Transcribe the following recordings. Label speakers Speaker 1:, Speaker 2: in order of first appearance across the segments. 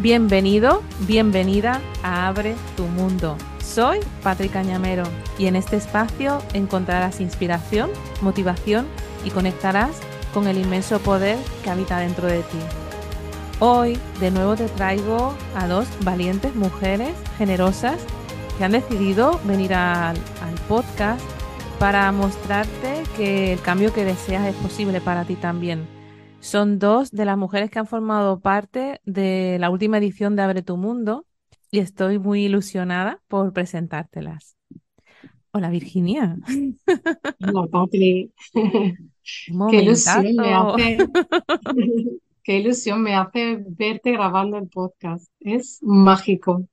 Speaker 1: Bienvenido, bienvenida a Abre tu Mundo. Soy Patrick Cañamero y en este espacio encontrarás inspiración, motivación y conectarás con el inmenso poder que habita dentro de ti. Hoy de nuevo te traigo a dos valientes mujeres generosas que han decidido venir al, al podcast para mostrarte que el cambio que deseas es posible para ti también son dos de las mujeres que han formado parte de la última edición de Abre tu Mundo y estoy muy ilusionada por presentártelas. Hola Virginia.
Speaker 2: Hola Patri. Qué ilusión me hace. Qué ilusión me hace verte grabando el podcast. Es mágico.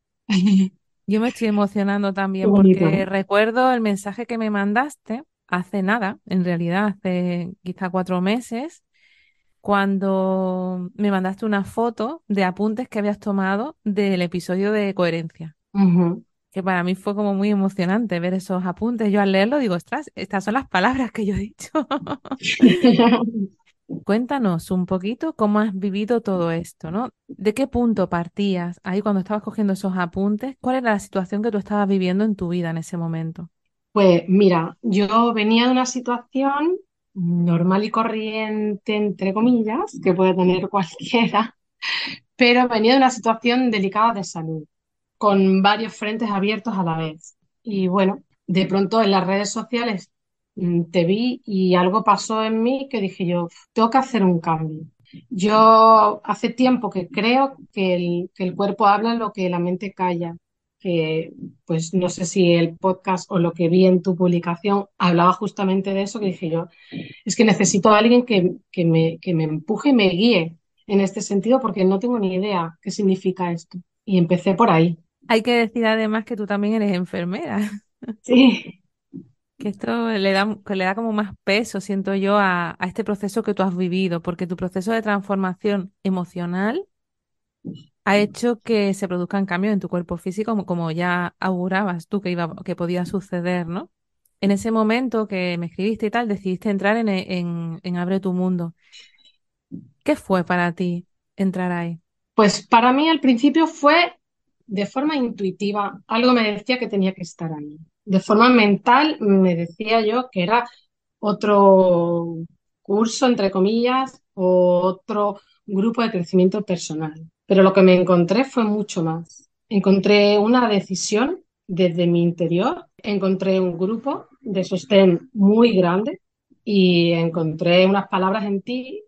Speaker 1: Yo me estoy emocionando también porque recuerdo el mensaje que me mandaste hace nada, en realidad hace quizá cuatro meses, cuando me mandaste una foto de apuntes que habías tomado del episodio de coherencia. Que para mí fue como muy emocionante ver esos apuntes. Yo al leerlo digo, ostras, estas son las palabras que yo he dicho. Cuéntanos un poquito cómo has vivido todo esto, ¿no? ¿De qué punto partías ahí cuando estabas cogiendo esos apuntes? ¿Cuál era la situación que tú estabas viviendo en tu vida en ese momento?
Speaker 2: Pues mira, yo venía de una situación normal y corriente, entre comillas, que puede tener cualquiera, pero venía de una situación delicada de salud, con varios frentes abiertos a la vez. Y bueno, de pronto en las redes sociales mm, te vi y algo pasó en mí que dije yo, tengo que hacer un cambio. Yo hace tiempo que creo que el, que el cuerpo habla lo que la mente calla que pues no sé si el podcast o lo que vi en tu publicación hablaba justamente de eso, que dije yo, es que necesito a alguien que, que, me, que me empuje y me guíe en este sentido porque no tengo ni idea qué significa esto. Y empecé por ahí.
Speaker 1: Hay que decir además que tú también eres enfermera.
Speaker 2: Sí.
Speaker 1: Que esto le da, que le da como más peso, siento yo, a, a este proceso que tú has vivido, porque tu proceso de transformación emocional ha hecho que se produzcan cambios en tu cuerpo físico, como, como ya augurabas tú que, iba, que podía suceder, ¿no? En ese momento que me escribiste y tal, decidiste entrar en, en, en Abre tu Mundo. ¿Qué fue para ti entrar ahí?
Speaker 2: Pues para mí al principio fue de forma intuitiva, algo me decía que tenía que estar ahí. De forma mental me decía yo que era otro curso, entre comillas, o otro grupo de crecimiento personal. Pero lo que me encontré fue mucho más. Encontré una decisión desde mi interior, encontré un grupo de sostén muy grande y encontré unas palabras en ti.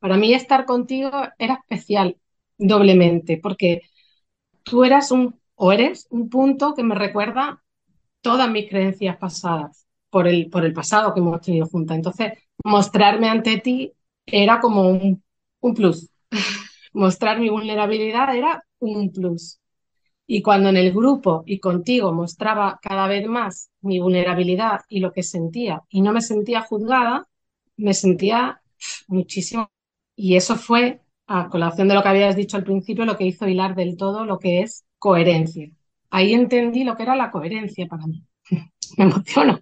Speaker 2: Para mí estar contigo era especial doblemente porque tú eras un o eres un punto que me recuerda todas mis creencias pasadas por el, por el pasado que hemos tenido juntas. Entonces, mostrarme ante ti era como un, un plus mostrar mi vulnerabilidad era un plus. Y cuando en el grupo y contigo mostraba cada vez más mi vulnerabilidad y lo que sentía y no me sentía juzgada, me sentía muchísimo. Y eso fue, a colación de lo que habías dicho al principio, lo que hizo hilar del todo lo que es coherencia. Ahí entendí lo que era la coherencia para mí. me emociono.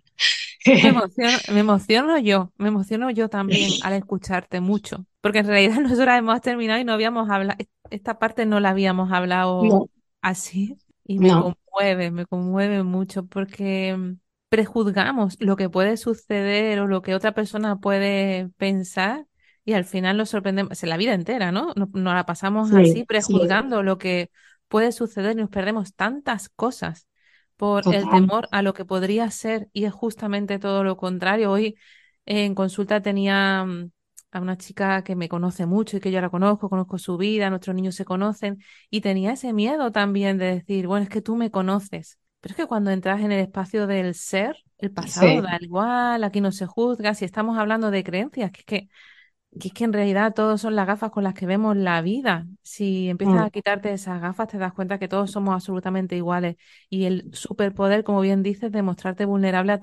Speaker 1: Me emociono, yo, me emociono yo también al escucharte mucho, porque en realidad nosotros hemos terminado y no habíamos hablado, esta parte no la habíamos hablado así y me conmueve, me conmueve mucho porque mm, prejuzgamos lo que puede suceder o lo que otra persona puede pensar y al final nos sorprendemos, en la vida entera, ¿no? Nos, la pasamos así prejuzgando lo que puede suceder y nos perdemos tantas cosas por el temor a lo que podría ser y es justamente todo lo contrario. Hoy en consulta tenía mm, a una chica que me conoce mucho y que yo la conozco, conozco su vida, nuestros niños se conocen y tenía ese miedo también de decir, bueno, es que tú me conoces. Pero es que cuando entras en el espacio del ser, el pasado da igual, aquí no se juzga, si estamos hablando de creencias, que es que que es que en realidad todos son las gafas con las que vemos la vida. Si empiezas a mm. quitarte esas gafas, te das cuenta que todos somos absolutamente iguales. Y el superpoder, como bien dices, de mostrarte vulnerable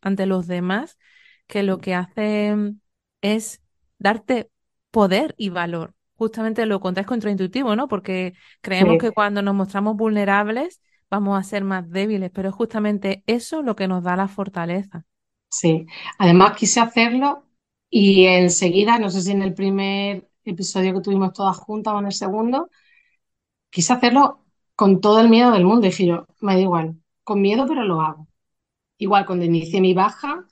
Speaker 1: ante los demás, que lo que hace es darte poder y valor. Justamente lo contrario es contraintuitivo, ¿no? Porque creemos que cuando nos mostramos vulnerables vamos a ser más débiles, pero es justamente eso lo que nos da la fortaleza.
Speaker 2: Sí, además quise hacerlo y enseguida, no sé si en el primer episodio que tuvimos todas juntas o en el segundo, quise hacerlo con todo el miedo del mundo. Dije yo, me da igual, con miedo, pero lo hago. Igual cuando inicié mi baja,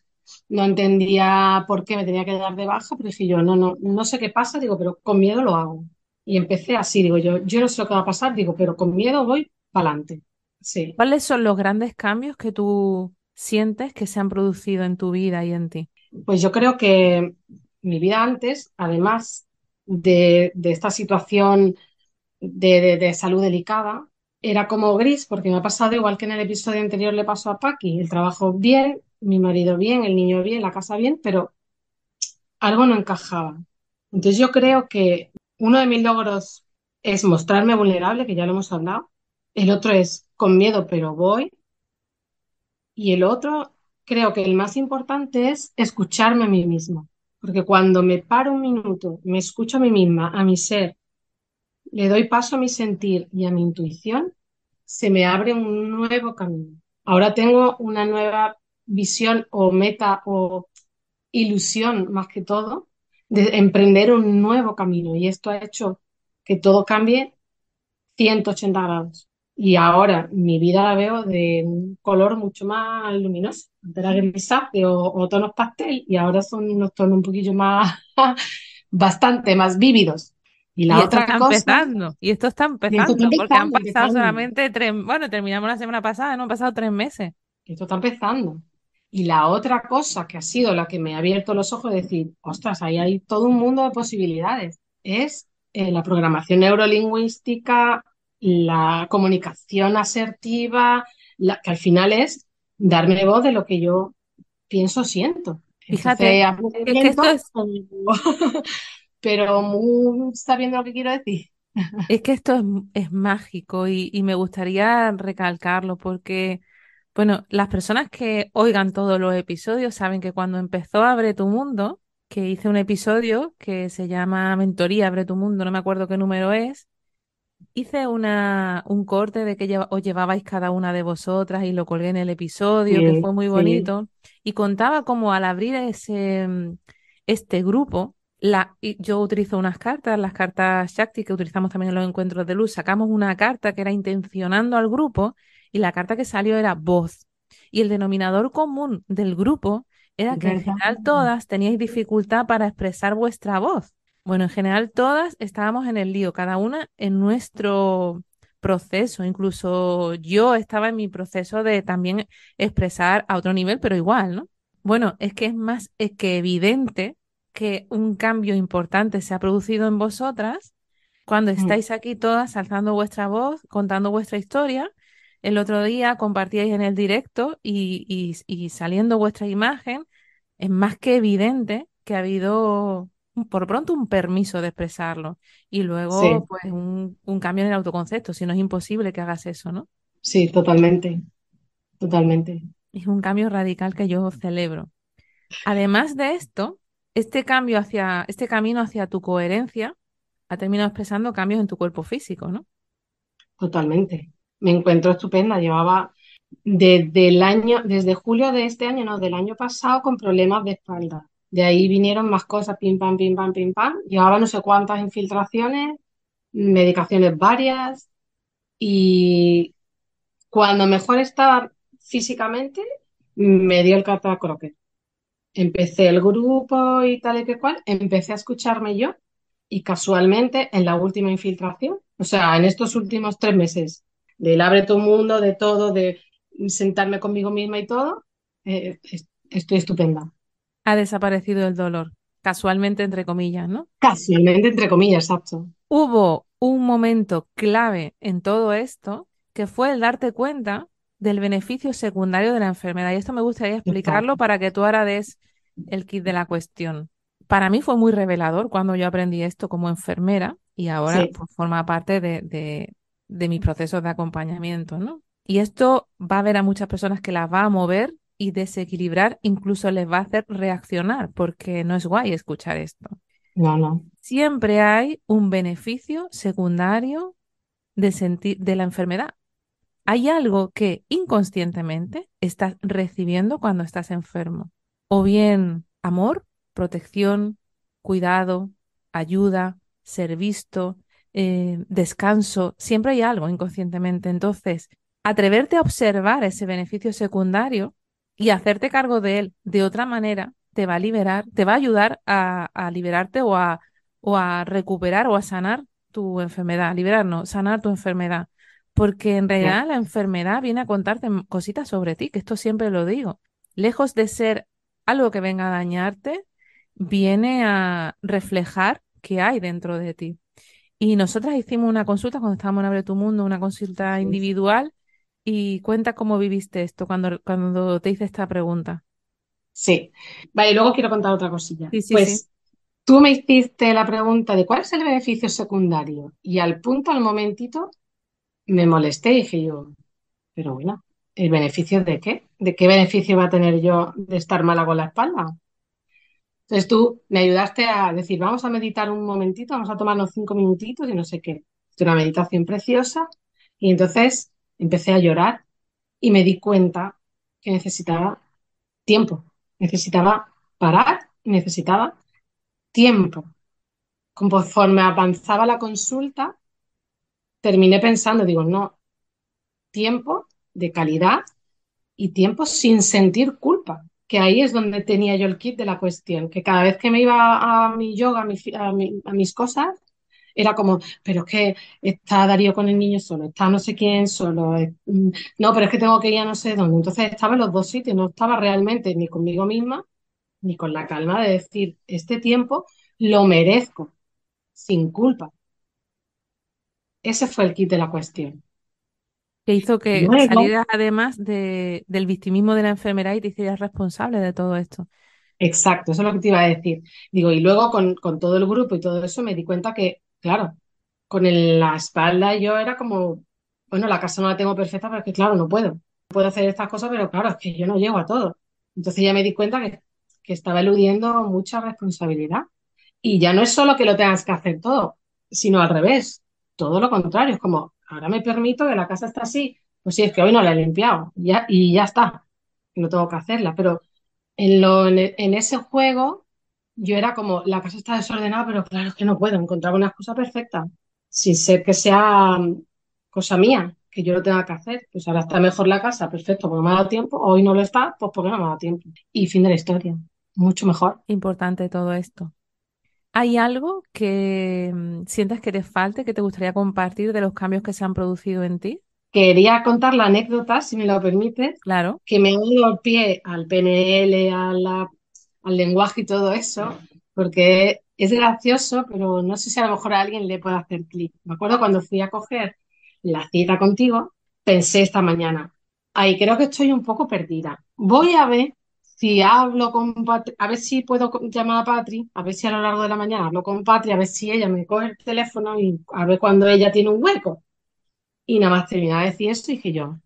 Speaker 2: no entendía por qué me tenía que dar de baja, pero dije yo, no, no, no sé qué pasa, digo, pero con miedo lo hago. Y empecé así, digo yo, yo no sé lo que va a pasar, digo, pero con miedo voy para adelante. Sí.
Speaker 1: ¿Cuáles son los grandes cambios que tú sientes que se han producido en tu vida y en ti?
Speaker 2: Pues yo creo que mi vida antes, además de, de esta situación de, de, salud delicada, era como gris, porque me ha pasado igual que en el episodio anterior le pasó a Paqui, el trabajo bien, mi marido bien, el niño bien, la casa bien, pero algo no encajaba. Entonces yo creo que uno de mis logros es mostrarme vulnerable, que ya lo hemos hablado. El otro es con miedo, pero voy. Y el otro, creo que el más importante es escucharme a mí misma. Porque cuando me paro un minuto, me escucho a mí misma, a mi ser, le doy paso a mi sentir y a mi intuición, se me abre un nuevo camino. Ahora tengo una nueva visión o meta o ilusión más que todo de emprender un nuevo camino y esto ha hecho que todo cambie 180 grados. Y ahora mi vida la veo de un color mucho más luminoso. Antes era grisáceo o, tonos pastel y ahora son unos tonos un poquillo más, bastante más vívidos.
Speaker 1: Y la y otra está cosa, empezando, y esto está empezando, esto está empezando porque han pasado empezando. solamente tres, bueno, terminamos la semana pasada, no han pasado tres meses.
Speaker 2: Esto está empezando. Y la otra cosa que ha sido la que me ha abierto los ojos es decir, ostras, ahí hay todo un mundo de posibilidades. Es eh, la programación neurolingüística, la comunicación asertiva, la, que al final es darme voz de lo que yo pienso, siento.
Speaker 1: Fíjate,
Speaker 2: Entonces,
Speaker 1: es que esto es...
Speaker 2: pero muy sabiendo lo que quiero decir.
Speaker 1: Es que esto es, es mágico y, y, me gustaría recalcarlo porque, bueno, las personas que oigan todos los episodios saben que cuando empezó Abre tu Mundo, que hice un episodio que se llama Mentoría Abre tu Mundo, no me acuerdo qué número es, hice una, un corte de que lleva, os llevabais cada una de vosotras y lo colgué en el episodio, sí, que fue muy bonito, sí. y contaba como al abrir ese, este grupo, la, yo utilizo unas cartas, las cartas Shakti que utilizamos también en los encuentros de luz. Sacamos una carta que era intencionando al grupo y la carta que salió era voz. Y el denominador común del grupo era que en general todas teníais dificultad para expresar vuestra voz. Bueno, en general todas estábamos en el lío, cada una en nuestro proceso. Incluso yo estaba en mi proceso de también expresar a otro nivel, pero igual, ¿no? Bueno, es que es más es que evidente que un cambio importante se ha producido en vosotras cuando estáis aquí todas alzando vuestra voz, contando vuestra historia. El otro día compartíais en el directo y, y, y saliendo vuestra imagen, es más que evidente que ha habido por pronto un permiso de expresarlo y luego sí. pues un, un, cambio en el autoconcepto, si no es imposible que hagas eso, ¿no?
Speaker 2: Sí, totalmente, totalmente.
Speaker 1: Es un cambio radical que yo celebro. Además de esto, este cambio hacia, este camino hacia tu coherencia ha terminado expresando cambios en tu cuerpo físico, ¿no?
Speaker 2: Totalmente. Me encuentro estupenda. Llevaba desde el año, desde julio de este año, no, del año pasado, con problemas de espalda. De ahí vinieron más cosas, pim pam, pim pam, pim pam. Llevaba no sé cuántas infiltraciones, medicaciones varias. Y cuando mejor estaba físicamente, me dio el catacroque empecé el grupo y tal y que cual, empecé a escucharme yo y casualmente en la última infiltración, o sea, en estos últimos tres meses, del abre tu mundo, de todo, de sentarme conmigo misma y todo, eh, estoy estupenda.
Speaker 1: Ha desaparecido el dolor, casualmente entre comillas, ¿no?
Speaker 2: Casualmente entre comillas, exacto.
Speaker 1: Hubo un momento clave en todo esto que fue el darte cuenta del beneficio secundario de la enfermedad. Y esto me gustaría explicarlo para que tú ahora des el kit de la cuestión. Para mí fue muy revelador cuando yo aprendí esto como enfermera y ahora sí. pues, forma parte de, de, de mis procesos de acompañamiento, ¿no? Y esto va a haber a muchas personas que las va a mover y desequilibrar, incluso les va a hacer reaccionar, porque no es guay escuchar esto.
Speaker 2: No, no.
Speaker 1: Siempre hay un beneficio secundario de, de la enfermedad hay algo que inconscientemente estás recibiendo cuando estás enfermo. O bien amor, protección, cuidado, ayuda, ser visto, eh, descanso, siempre hay algo inconscientemente. Entonces, atreverte a observar ese beneficio secundario y hacerte cargo de él de otra manera te va a liberar, te va a ayudar a, a liberarte o a, o a recuperar o a sanar tu enfermedad, liberar, no, sanar tu enfermedad. Porque en realidad la enfermedad viene a contarte cositas sobre ti, que esto siempre lo digo. Lejos de ser algo que venga a dañarte, viene a reflejar qué hay dentro de ti. Y nosotras hicimos una consulta cuando estábamos en Abre tu Mundo, una consulta individual, y cuenta cómo viviste esto cuando, cuando te hice esta pregunta.
Speaker 2: Sí, vale, y luego quiero contar otra cosilla.
Speaker 1: Sí, sí,
Speaker 2: pues
Speaker 1: sí.
Speaker 2: tú me hiciste la pregunta de cuál es el beneficio secundario y al punto, al momentito, me molesté y dije yo, pero bueno, ¿el beneficio de qué? ¿De qué beneficio va a tener yo de estar mala con la espalda? Entonces tú me ayudaste a decir, vamos a meditar un momentito, vamos a tomarnos cinco minutitos y no sé qué. Es una meditación preciosa y entonces empecé a llorar y me di cuenta que necesitaba tiempo, necesitaba parar, necesitaba tiempo. Conforme avanzaba la consulta, terminé pensando, digo, no, tiempo de calidad y tiempo sin sentir culpa, que ahí es donde tenía yo el kit de la cuestión, que cada vez que me iba a mi yoga, a, mi, a, mi, a mis cosas, era como, pero es que está Darío con el niño solo, está no sé quién solo, es, mm, no, pero es que tengo que ir a no sé dónde. Entonces estaba en los dos sitios, no estaba realmente ni conmigo misma, ni con la calma de decir, este tiempo lo merezco, sin culpa. Ese fue el kit de la cuestión.
Speaker 1: Que hizo que
Speaker 2: Luego,
Speaker 1: salieras además de, del victimismo de la enfermedad y te hicieras responsable de todo esto.
Speaker 2: exacto, eso es lo que te iba a decir. Digo, y luego con, con todo el grupo y todo eso me di cuenta que, claro, con la espalda yo era como, bueno, la casa no la tengo perfecta, pero es que claro, no puedo. Puedo hacer estas cosas, pero claro, es que yo no llego a todo. Entonces ya me di cuenta que, que estaba eludiendo mucha responsabilidad. Y ya no es solo que lo tengas que hacer todo, sino al revés, todo lo contrario. Es como, ahora me permito que la casa está así, pues sí, es que hoy no la he limpiado ya, y ya está, no tengo que hacerla. Pero en, lo, en ese juego yo era como, la casa está desordenada, pero claro, es que no puedo encontrar una excusa perfecta, sin ser que sea mm, cosa mía, que yo lo tenga que hacer. Pues ahora está mejor la casa, perfecto, porque me ha dado tiempo, hoy no lo está, pues porque no me ha dado tiempo. Y fin de la historia, mucho mejor.
Speaker 1: Importante todo esto. ¿Hay algo que mm, sientas que te falte, que te gustaría compartir de los cambios que se han producido en ti?
Speaker 2: Quería contar la anécdota, si me lo permites,
Speaker 1: Claro,
Speaker 2: que me ha dado el pie al PNL, a la- al lenguaje y todo eso, porque es gracioso, pero no sé si a lo mejor a alguien le puede hacer clic. Me acuerdo cuando fui a coger la cita contigo, pensé esta mañana, ay, creo que estoy un poco perdida. Voy a ver si hablo con Patri, a ver si puedo llamar a Patri, a ver si a lo largo de la mañana hablo con Patri, a ver si ella me coge el teléfono y a ver cuando ella tiene un hueco. Y nada más terminar de decir esto, dije yo,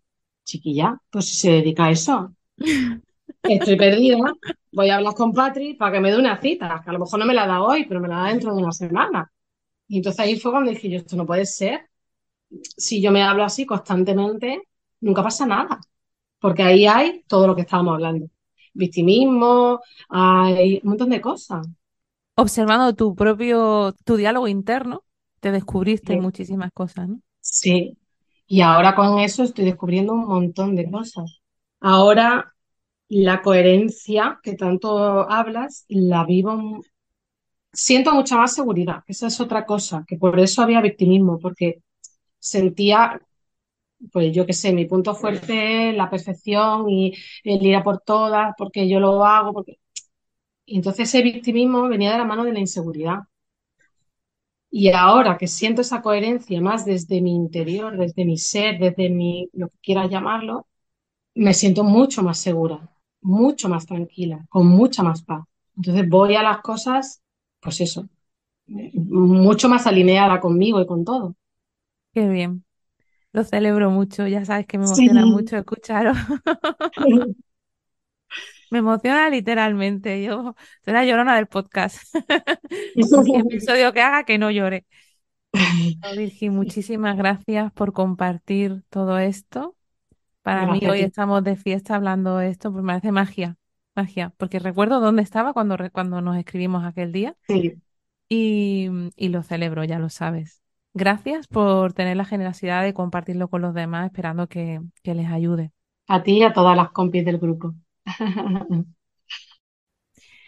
Speaker 2: chiquilla, pues si se dedica a eso, estoy perdida, voy a hablar con Patri para que me dé una cita, que a lo mejor no me la da hoy, pero me la da dentro de una semana. Y entonces ahí fue cuando dije yo, esto no puede ser. Si yo me hablo así constantemente, nunca pasa nada, porque ahí hay todo lo que estábamos hablando. Victimismo, hay un montón de cosas.
Speaker 1: observando tu propio, tu diálogo interno, te descubriste
Speaker 2: Sí.
Speaker 1: muchísimas cosas, ¿no?
Speaker 2: Sí. Y ahora con eso estoy descubriendo un montón de cosas. Ahora la coherencia que tanto hablas, la vivo, siento mucha más seguridad. Esa es otra cosa, que por eso había victimismo, porque sentía, pues yo qué sé, mi punto fuerte, la perfección y el ir a por todas, porque yo lo hago, porque... Y entonces ese victimismo venía de la mano de la inseguridad. Y ahora que siento esa coherencia más desde mi interior, desde mi ser, desde mi, lo que quieras llamarlo, me siento mucho más segura, mucho más tranquila, con mucha más paz. Entonces voy a las cosas, pues eso, mucho más alineada conmigo y con todo.
Speaker 1: Qué bien. Lo celebro mucho, ya sabes que me emociona
Speaker 2: Sí.
Speaker 1: mucho escucharos. Me emociona literalmente. Yo soy la llorona del podcast. Episodio que haga que no llore. Virgi, muchísimas gracias por compartir todo esto. Para mí
Speaker 2: Gracias
Speaker 1: hoy estamos de fiesta hablando de esto, pues me parece magia, magia, porque recuerdo dónde estaba cuando, re- cuando nos escribimos aquel día
Speaker 2: Sí,
Speaker 1: y, y lo celebro, ya lo sabes. Gracias por tener la generosidad de compartirlo con los demás, esperando que, que les ayude.
Speaker 2: A ti y a todas las compis del grupo.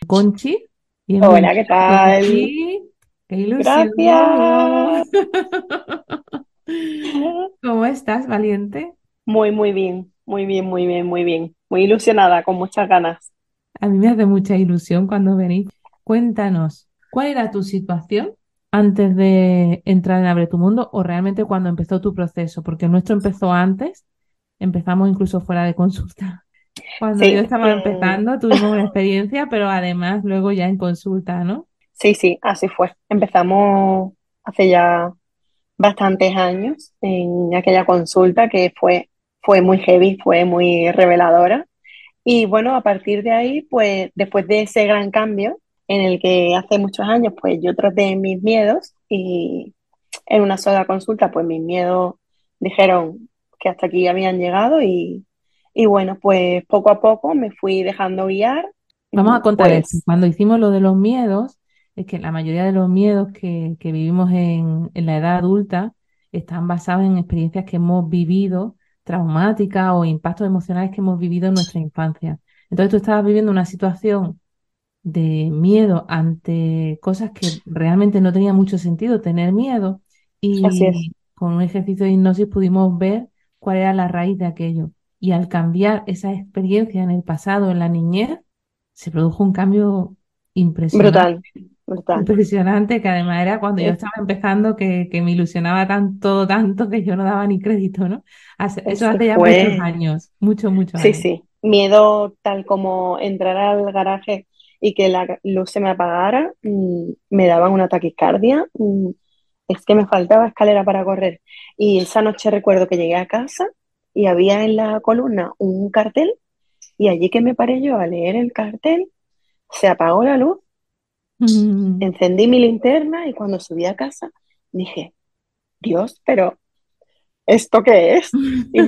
Speaker 1: Conchi.
Speaker 3: Hola, ¿qué tal?
Speaker 1: ¡Qué ilusión!
Speaker 3: Gracias.
Speaker 1: ¿Cómo estás, valiente?
Speaker 3: Muy, muy bien, muy bien, muy bien, muy bien. Muy ilusionada, con muchas ganas.
Speaker 1: A mí me hace mucha ilusión cuando venís. Cuéntanos, ¿cuál era tu situación antes de entrar en Abre tu Mundo o realmente cuando empezó tu proceso? Porque el nuestro empezó antes, empezamos incluso fuera de consulta. Cuando
Speaker 3: Sí,
Speaker 1: yo estaba
Speaker 3: eh,
Speaker 1: empezando, tuvimos una experiencia, pero además luego ya en consulta, ¿no?
Speaker 3: sí, sí, así fue. Empezamos hace ya bastantes años en aquella consulta que fue, fue muy heavy, fue muy reveladora. Y bueno, a partir de ahí, pues después de ese gran cambio en el que hace muchos años, pues yo traté mis miedos y en una sola consulta, pues mis miedos dijeron que hasta aquí habían llegado y, y bueno, pues poco a poco me fui dejando guiar.
Speaker 1: Vamos a contar esto.
Speaker 3: Pues
Speaker 1: Cuando hicimos lo de los miedos, es que la mayoría de los miedos que, que vivimos en, en la edad adulta están basados en experiencias que hemos vivido, traumáticas o impactos emocionales que hemos vivido en nuestra infancia. Entonces tú estabas viviendo una situación de miedo ante cosas que realmente no tenía mucho sentido tener miedo y con un ejercicio de hipnosis pudimos ver cuál era la raíz de aquello. Y al cambiar esa experiencia en el pasado, en la niñez, se produjo un cambio impresionante,
Speaker 3: brutal,
Speaker 1: impresionante, que además era cuando yo
Speaker 3: Es,
Speaker 1: estaba empezando que, que me ilusionaba tanto, tanto que yo no daba ni crédito, ¿no? Hace- eso hace ya muchos
Speaker 3: fue,
Speaker 1: años, muchos, muchos
Speaker 3: sí,
Speaker 1: años.
Speaker 3: sí, miedo tal como entrar al garaje y que la luz se me apagara, mm, me daban una taquicardia, mm, es que me faltaba escalera para correr. Y esa noche recuerdo que llegué a casa y había en la columna un cartel y allí que me paré yo a leer el cartel, se apagó la luz,
Speaker 1: Mm.
Speaker 3: encendí mi linterna y cuando subí a casa dije, Dios, pero ¿esto qué es? Y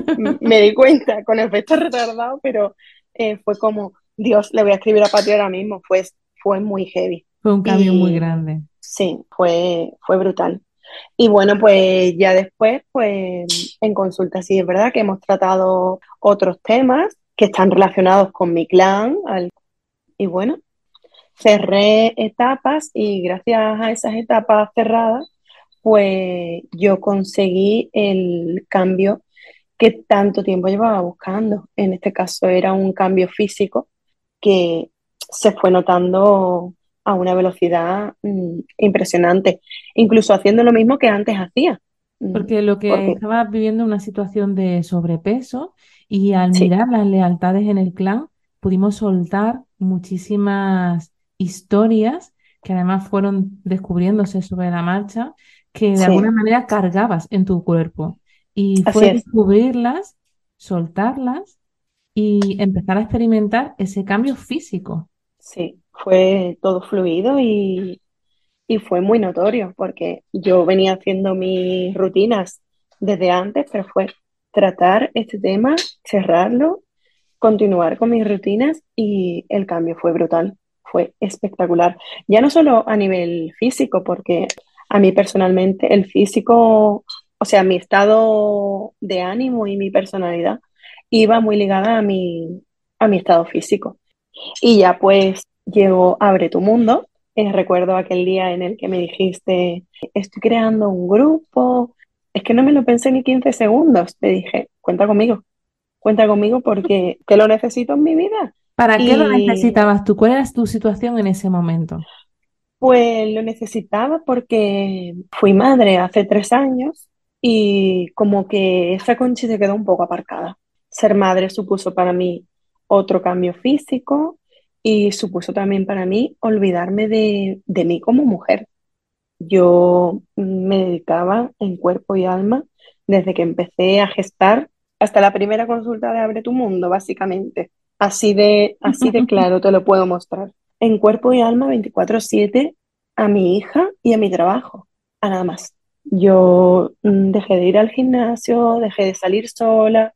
Speaker 3: me di cuenta con efecto retardado, pero eh, fue como, Dios, le voy a escribir a Pati ahora mismo, fue, fue muy heavy.
Speaker 1: Fue un cambio muy grande.
Speaker 3: sí, fue, fue brutal. Y bueno, pues ya después, pues en consulta sí es verdad que hemos tratado otros temas que están relacionados con mi clan. al- y bueno, cerré etapas y gracias a esas etapas cerradas, pues yo conseguí el cambio que tanto tiempo llevaba buscando. En este caso era un cambio físico que se fue notando a una velocidad mm, impresionante, incluso haciendo lo mismo que antes hacía. Mm,
Speaker 1: Porque lo que
Speaker 3: Porque
Speaker 1: estabas viviendo una situación de sobrepeso y al
Speaker 3: sí,
Speaker 1: mirar las lealtades en el clan pudimos soltar muchísimas historias que además fueron descubriéndose sobre la marcha que de alguna manera cargabas en tu cuerpo. Y
Speaker 3: así
Speaker 1: fue
Speaker 3: es,
Speaker 1: descubrirlas, soltarlas y empezar a experimentar ese cambio físico.
Speaker 3: sí, fue todo fluido y, y fue muy notorio porque yo venía haciendo mis rutinas desde antes, pero fue tratar este tema, cerrarlo continuar con mis rutinas y el cambio fue brutal, fue espectacular. Ya no solo a nivel físico, porque a mí personalmente el físico, o sea, mi estado de ánimo y mi personalidad iba muy ligada a mi, a mi estado físico. Y ya pues llegó Abre tu Mundo. Eh, recuerdo aquel día en el que me dijiste, estoy creando un grupo. Es que no me lo pensé ni 15 segundos. Te dije, cuenta conmigo cuenta conmigo porque que lo necesito en mi vida.
Speaker 1: ¿Para qué lo necesitabas tú? ¿Cuál era tu situación en ese momento?
Speaker 3: pues lo necesitaba porque fui madre hace tres años y como que esa conchi se quedó un poco aparcada. Ser madre supuso para mí otro cambio físico y supuso también para mí olvidarme de, de mí como mujer. Yo me dedicaba en cuerpo y alma desde que empecé a gestar hasta la primera consulta de Abre tu Mundo, básicamente. Así de, así de claro te lo puedo mostrar. En cuerpo y alma 24/7 a mi hija y a mi trabajo, a nada más. Yo mm, dejé de ir al gimnasio, dejé de salir sola,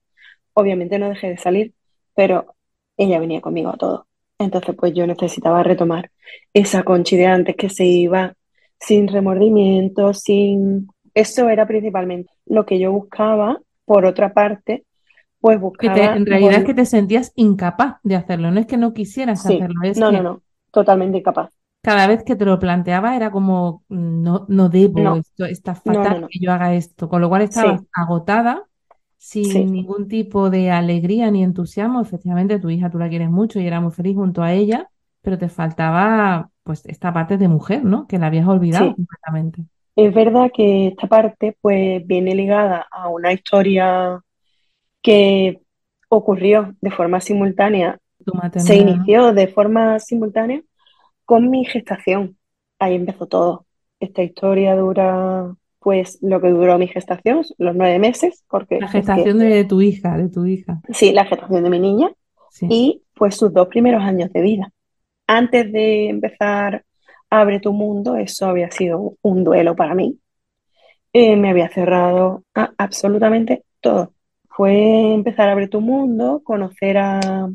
Speaker 3: obviamente no dejé de salir, pero ella venía conmigo a todo. Entonces, pues yo necesitaba retomar esa Conchi de antes que se iba sin remordimiento, sin eso era principalmente lo que yo buscaba. Por otra parte, pues buscaba...
Speaker 1: Que en realidad es que te sentías incapaz de hacerlo, no es que no quisieras hacerlo, es
Speaker 3: no,
Speaker 1: que
Speaker 3: no, no, totalmente incapaz.
Speaker 1: cada vez que te lo planteaba era como, no, no debo,
Speaker 3: No.
Speaker 1: esto está
Speaker 3: no,
Speaker 1: fatal
Speaker 3: no.
Speaker 1: que yo haga esto, con lo cual estabas
Speaker 3: Sí.
Speaker 1: agotada, sin
Speaker 3: Sí.
Speaker 1: ningún tipo de alegría ni entusiasmo. Efectivamente, tu hija tú la quieres mucho y era muy feliz junto a ella, pero te faltaba pues esta parte de mujer, ¿no? Que la habías olvidado completamente.
Speaker 3: Es verdad que esta parte pues viene ligada a una historia que ocurrió de forma simultánea, se inició de forma simultánea con mi gestación. Ahí empezó todo. Esta historia dura pues lo que duró mi gestación, los nueve meses, porque
Speaker 1: La
Speaker 3: es que
Speaker 1: gestación de tu hija, de tu hija.
Speaker 3: sí, la gestación de mi niña
Speaker 1: Sí.
Speaker 3: y pues sus dos primeros años de vida. Antes de empezar Abre tu Mundo, eso había sido un duelo para mí. Eh, me había cerrado a absolutamente todo. Fue empezar Abre tu Mundo, conocer a,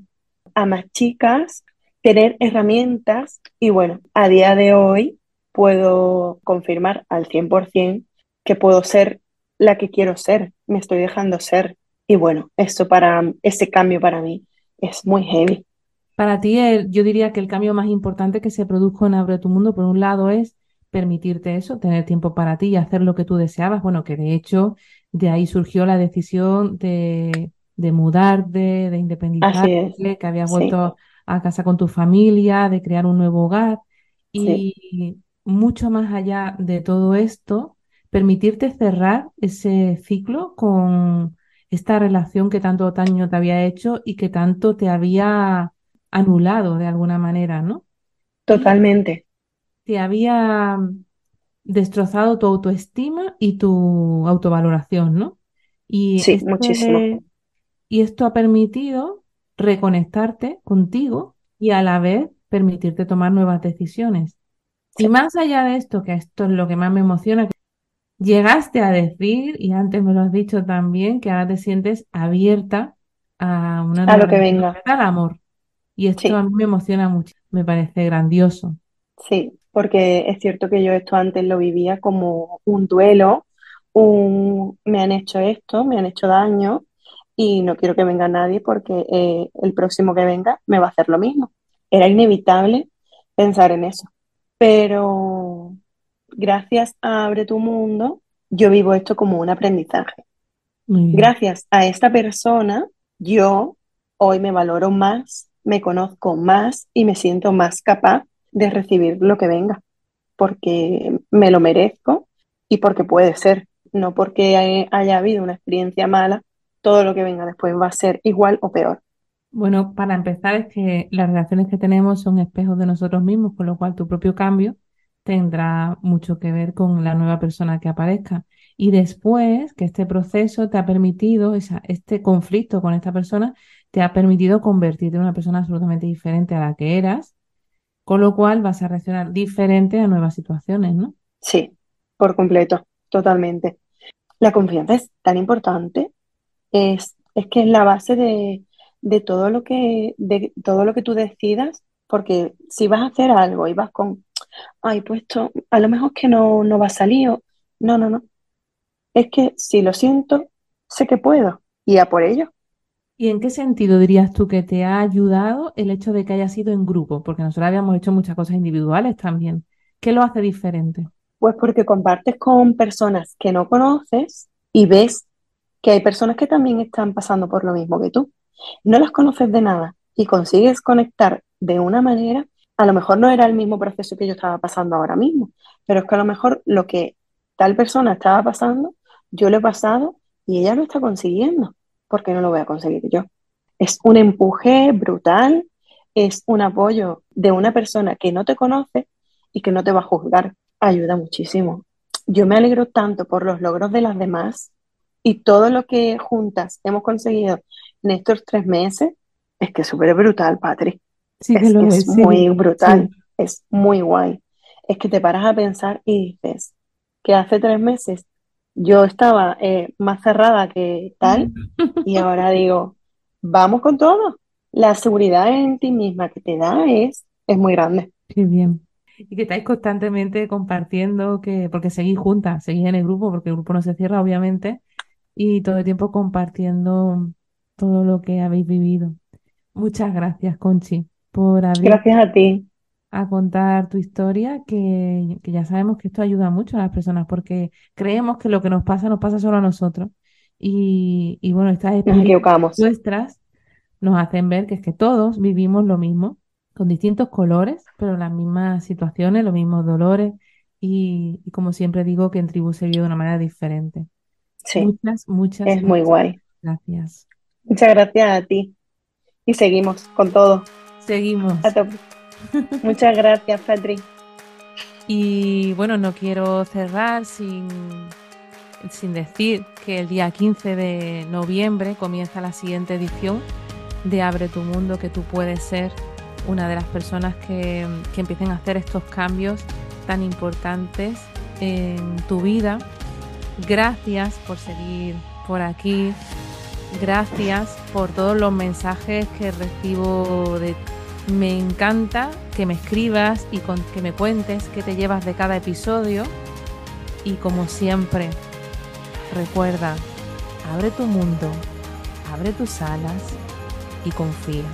Speaker 3: a más chicas, tener herramientas y bueno, a día de hoy puedo confirmar al 100% que puedo ser la que quiero ser, me estoy dejando ser. Y bueno, eso para ese cambio para mí es muy heavy.
Speaker 1: Para ti, yo diría que el cambio más importante que se produjo en Abre tu Mundo, por un lado, es permitirte eso, tener tiempo para ti y hacer lo que tú deseabas. Bueno, que de hecho de ahí surgió la decisión de, de mudarte, de independizarte, que habías
Speaker 3: sí,
Speaker 1: vuelto a casa con tu familia, de crear un nuevo hogar.
Speaker 3: sí,
Speaker 1: Y mucho más allá de todo esto, permitirte cerrar ese ciclo con esta relación que tanto daño te había hecho y que tanto te había anulado de alguna manera, ¿no?
Speaker 3: Totalmente.
Speaker 1: te había destrozado tu autoestima y tu autovaloración, ¿no? Y
Speaker 3: Sí, muchísimo.
Speaker 1: este, y esto ha permitido reconectarte contigo y a la vez permitirte tomar nuevas decisiones. Y más allá de esto, que esto es lo que más me emociona, llegaste a decir, y antes me lo has dicho también, que ahora te sientes abierta a una
Speaker 3: a lo que venga.
Speaker 1: al amor. Y esto a mí me emociona mucho, me parece grandioso.
Speaker 3: sí, porque es cierto que yo esto antes lo vivía como un duelo, un me han hecho esto, me han hecho daño y no quiero que venga nadie porque eh, el próximo que venga me va a hacer lo mismo. Era inevitable pensar en eso. Pero gracias a Abre tu Mundo, yo vivo esto como un aprendizaje. Gracias a esta persona, yo hoy me valoro más, me conozco más y me siento más capaz de recibir lo que venga, porque me lo merezco y porque puede ser, no porque hay- haya habido una experiencia mala, todo lo que venga después va a ser igual o peor.
Speaker 1: Bueno, para empezar es que las relaciones que tenemos son espejos de nosotros mismos, con lo cual tu propio cambio tendrá mucho que ver con la nueva persona que aparezca. Y después que este proceso te ha permitido, esa- este conflicto con esta persona, te ha permitido convertirte en una persona absolutamente diferente a la que eras, con lo cual vas a reaccionar diferente a nuevas situaciones, ¿no?
Speaker 3: Sí, por completo, totalmente. La confianza es tan importante, es, es que es la base de, de todo lo que, de todo lo que tú decidas, porque si vas a hacer algo y vas con, ay, pues esto, a lo mejor que no, no va a salir, no, no, no, es que si lo siento, sé que puedo, y a por ello.
Speaker 1: ¿Y en qué sentido dirías tú que te ha ayudado el hecho de que haya sido en grupo? Porque nosotros habíamos hecho muchas cosas individuales también. ¿Qué lo hace diferente?
Speaker 3: Pues porque compartes con personas que no conoces y ves que hay personas que también están pasando por lo mismo que tú. No las conoces de nada y consigues conectar de una manera, a lo mejor no era el mismo proceso que yo estaba pasando ahora mismo, pero es que a lo mejor lo que tal persona estaba pasando, yo lo he pasado y ella lo está consiguiendo. ¿Por qué no lo voy a conseguir yo? Es un empuje brutal, es un apoyo de una persona que no te conoce y que no te va a juzgar. Ayuda muchísimo. Yo me alegro tanto por los logros de las demás y todo lo que juntas hemos conseguido en estos tres meses. Es que es súper brutal, Patri.
Speaker 1: Sí que
Speaker 3: Es
Speaker 1: lo
Speaker 3: que
Speaker 1: es,
Speaker 3: es
Speaker 1: sí,
Speaker 3: muy brutal,
Speaker 1: sí.
Speaker 3: es muy guay. Es que te paras a pensar y dices que hace tres meses yo estaba eh, más cerrada que tal y ahora digo, vamos con todo. La seguridad en ti misma que te da es, es muy grande.
Speaker 1: Qué bien. y que estáis constantemente compartiendo, que, porque seguís juntas, seguís en el grupo, porque el grupo no se cierra, obviamente, y todo el tiempo compartiendo todo lo que habéis vivido. Muchas gracias, Conchi, por abrir
Speaker 3: Gracias a ti.
Speaker 1: A contar tu historia, que, que ya sabemos que esto ayuda mucho a las personas, porque creemos que lo que nos pasa nos pasa solo a nosotros. Y, y bueno, estas experiencias nuestras nos hacen ver que es que todos vivimos lo mismo, con distintos colores, pero las mismas situaciones, los mismos dolores. Y, y como siempre digo, que en tribu se vive de una manera diferente.
Speaker 3: Sí,
Speaker 1: Muchas, muchas,
Speaker 3: es muy guay.
Speaker 1: gracias.
Speaker 3: Muchas gracias a ti. Y seguimos con todo.
Speaker 1: Seguimos.
Speaker 3: A. Muchas gracias, Patri.
Speaker 1: Y bueno, no quiero cerrar sin, sin decir que el día 15 de noviembre comienza la siguiente edición de Abre tu Mundo, que tú puedes ser una de las personas que, que empiecen a hacer estos cambios tan importantes en tu vida. Gracias por seguir por aquí. Gracias por todos los mensajes que recibo de me encanta que me escribas y que me cuentes qué te llevas de cada episodio. Y como siempre, recuerda, abre tu mundo, abre tus alas y confía.